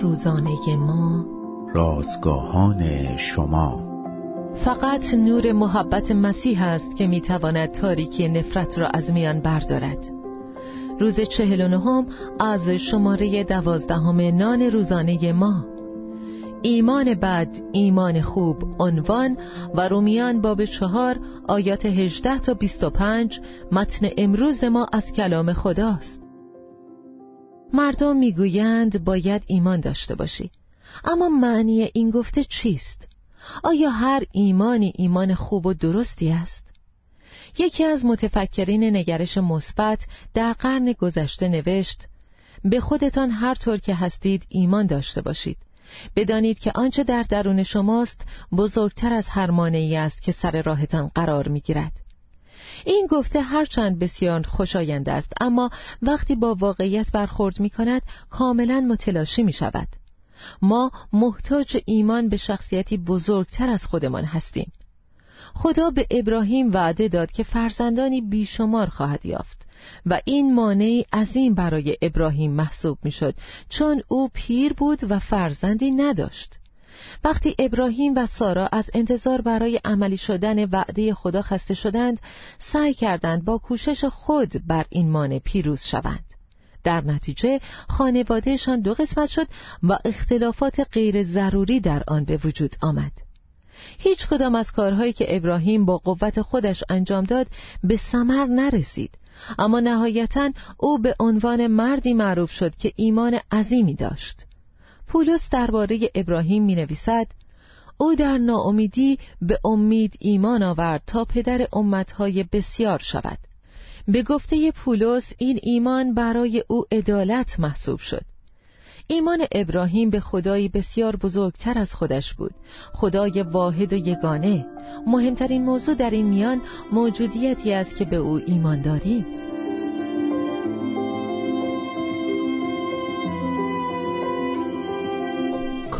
روزانه ما. رازگاهان شما. فقط نور محبت مسیح است که می‌تواند تاریکی نفرت را از میان بردارد. روز چهل و نهم از شماره دوازدهم نان روزانه ما. ایمان بد ایمان خوب عنوان و رومیان باب چهار آیات 18 تا 25 متن امروز ما از کلام خداست. مردم می‌گویند باید ایمان داشته باشی اما معنی این گفته چیست؟ آیا هر ایمانی ایمان خوب و درستی است؟ یکی از متفکرین نگرش مثبت در قرن گذشته نوشت به خودتان هر طور که هستید ایمان داشته باشید بدانید که آنچه در درون شماست بزرگتر از هر مانعی است که سر راهتان قرار می‌گیرد این گفته هرچند بسیار خوشایند است اما وقتی با واقعیت برخورد می کند کاملا متلاشی می شود ما محتاج ایمان به شخصیتی بزرگتر از خودمان هستیم. خدا به ابراهیم وعده داد که فرزندانی بیشمار خواهد یافت و این مانعی عظیم برای ابراهیم محسوب می‌شد چون او پیر بود و فرزندی نداشت. وقتی ابراهیم و سارا از انتظار برای عملی شدن وعده خدا خسته شدند سعی کردند با کوشش خود بر این مانع پیروز شوند. در نتیجه خانوادهشان دو قسمت شد و اختلافات غیر ضروری در آن به وجود آمد. هیچ کدام از کارهایی که ابراهیم با قوت خودش انجام داد به سمر نرسید. اما نهایتا او به عنوان مردی معروف شد که ایمان عظیمی داشت. پولس درباره ابراهیم می نویسد او در ناامیدی به امید ایمان آورد تا پدر امتهای بسیار شود. به گفته پولس این ایمان برای او عدالت محسوب شد. ایمان ابراهیم به خدایی بسیار بزرگتر از خودش بود. خدای واحد و یگانه. مهمترین موضوع در این میان موجودیتی است که به او ایمان داریم.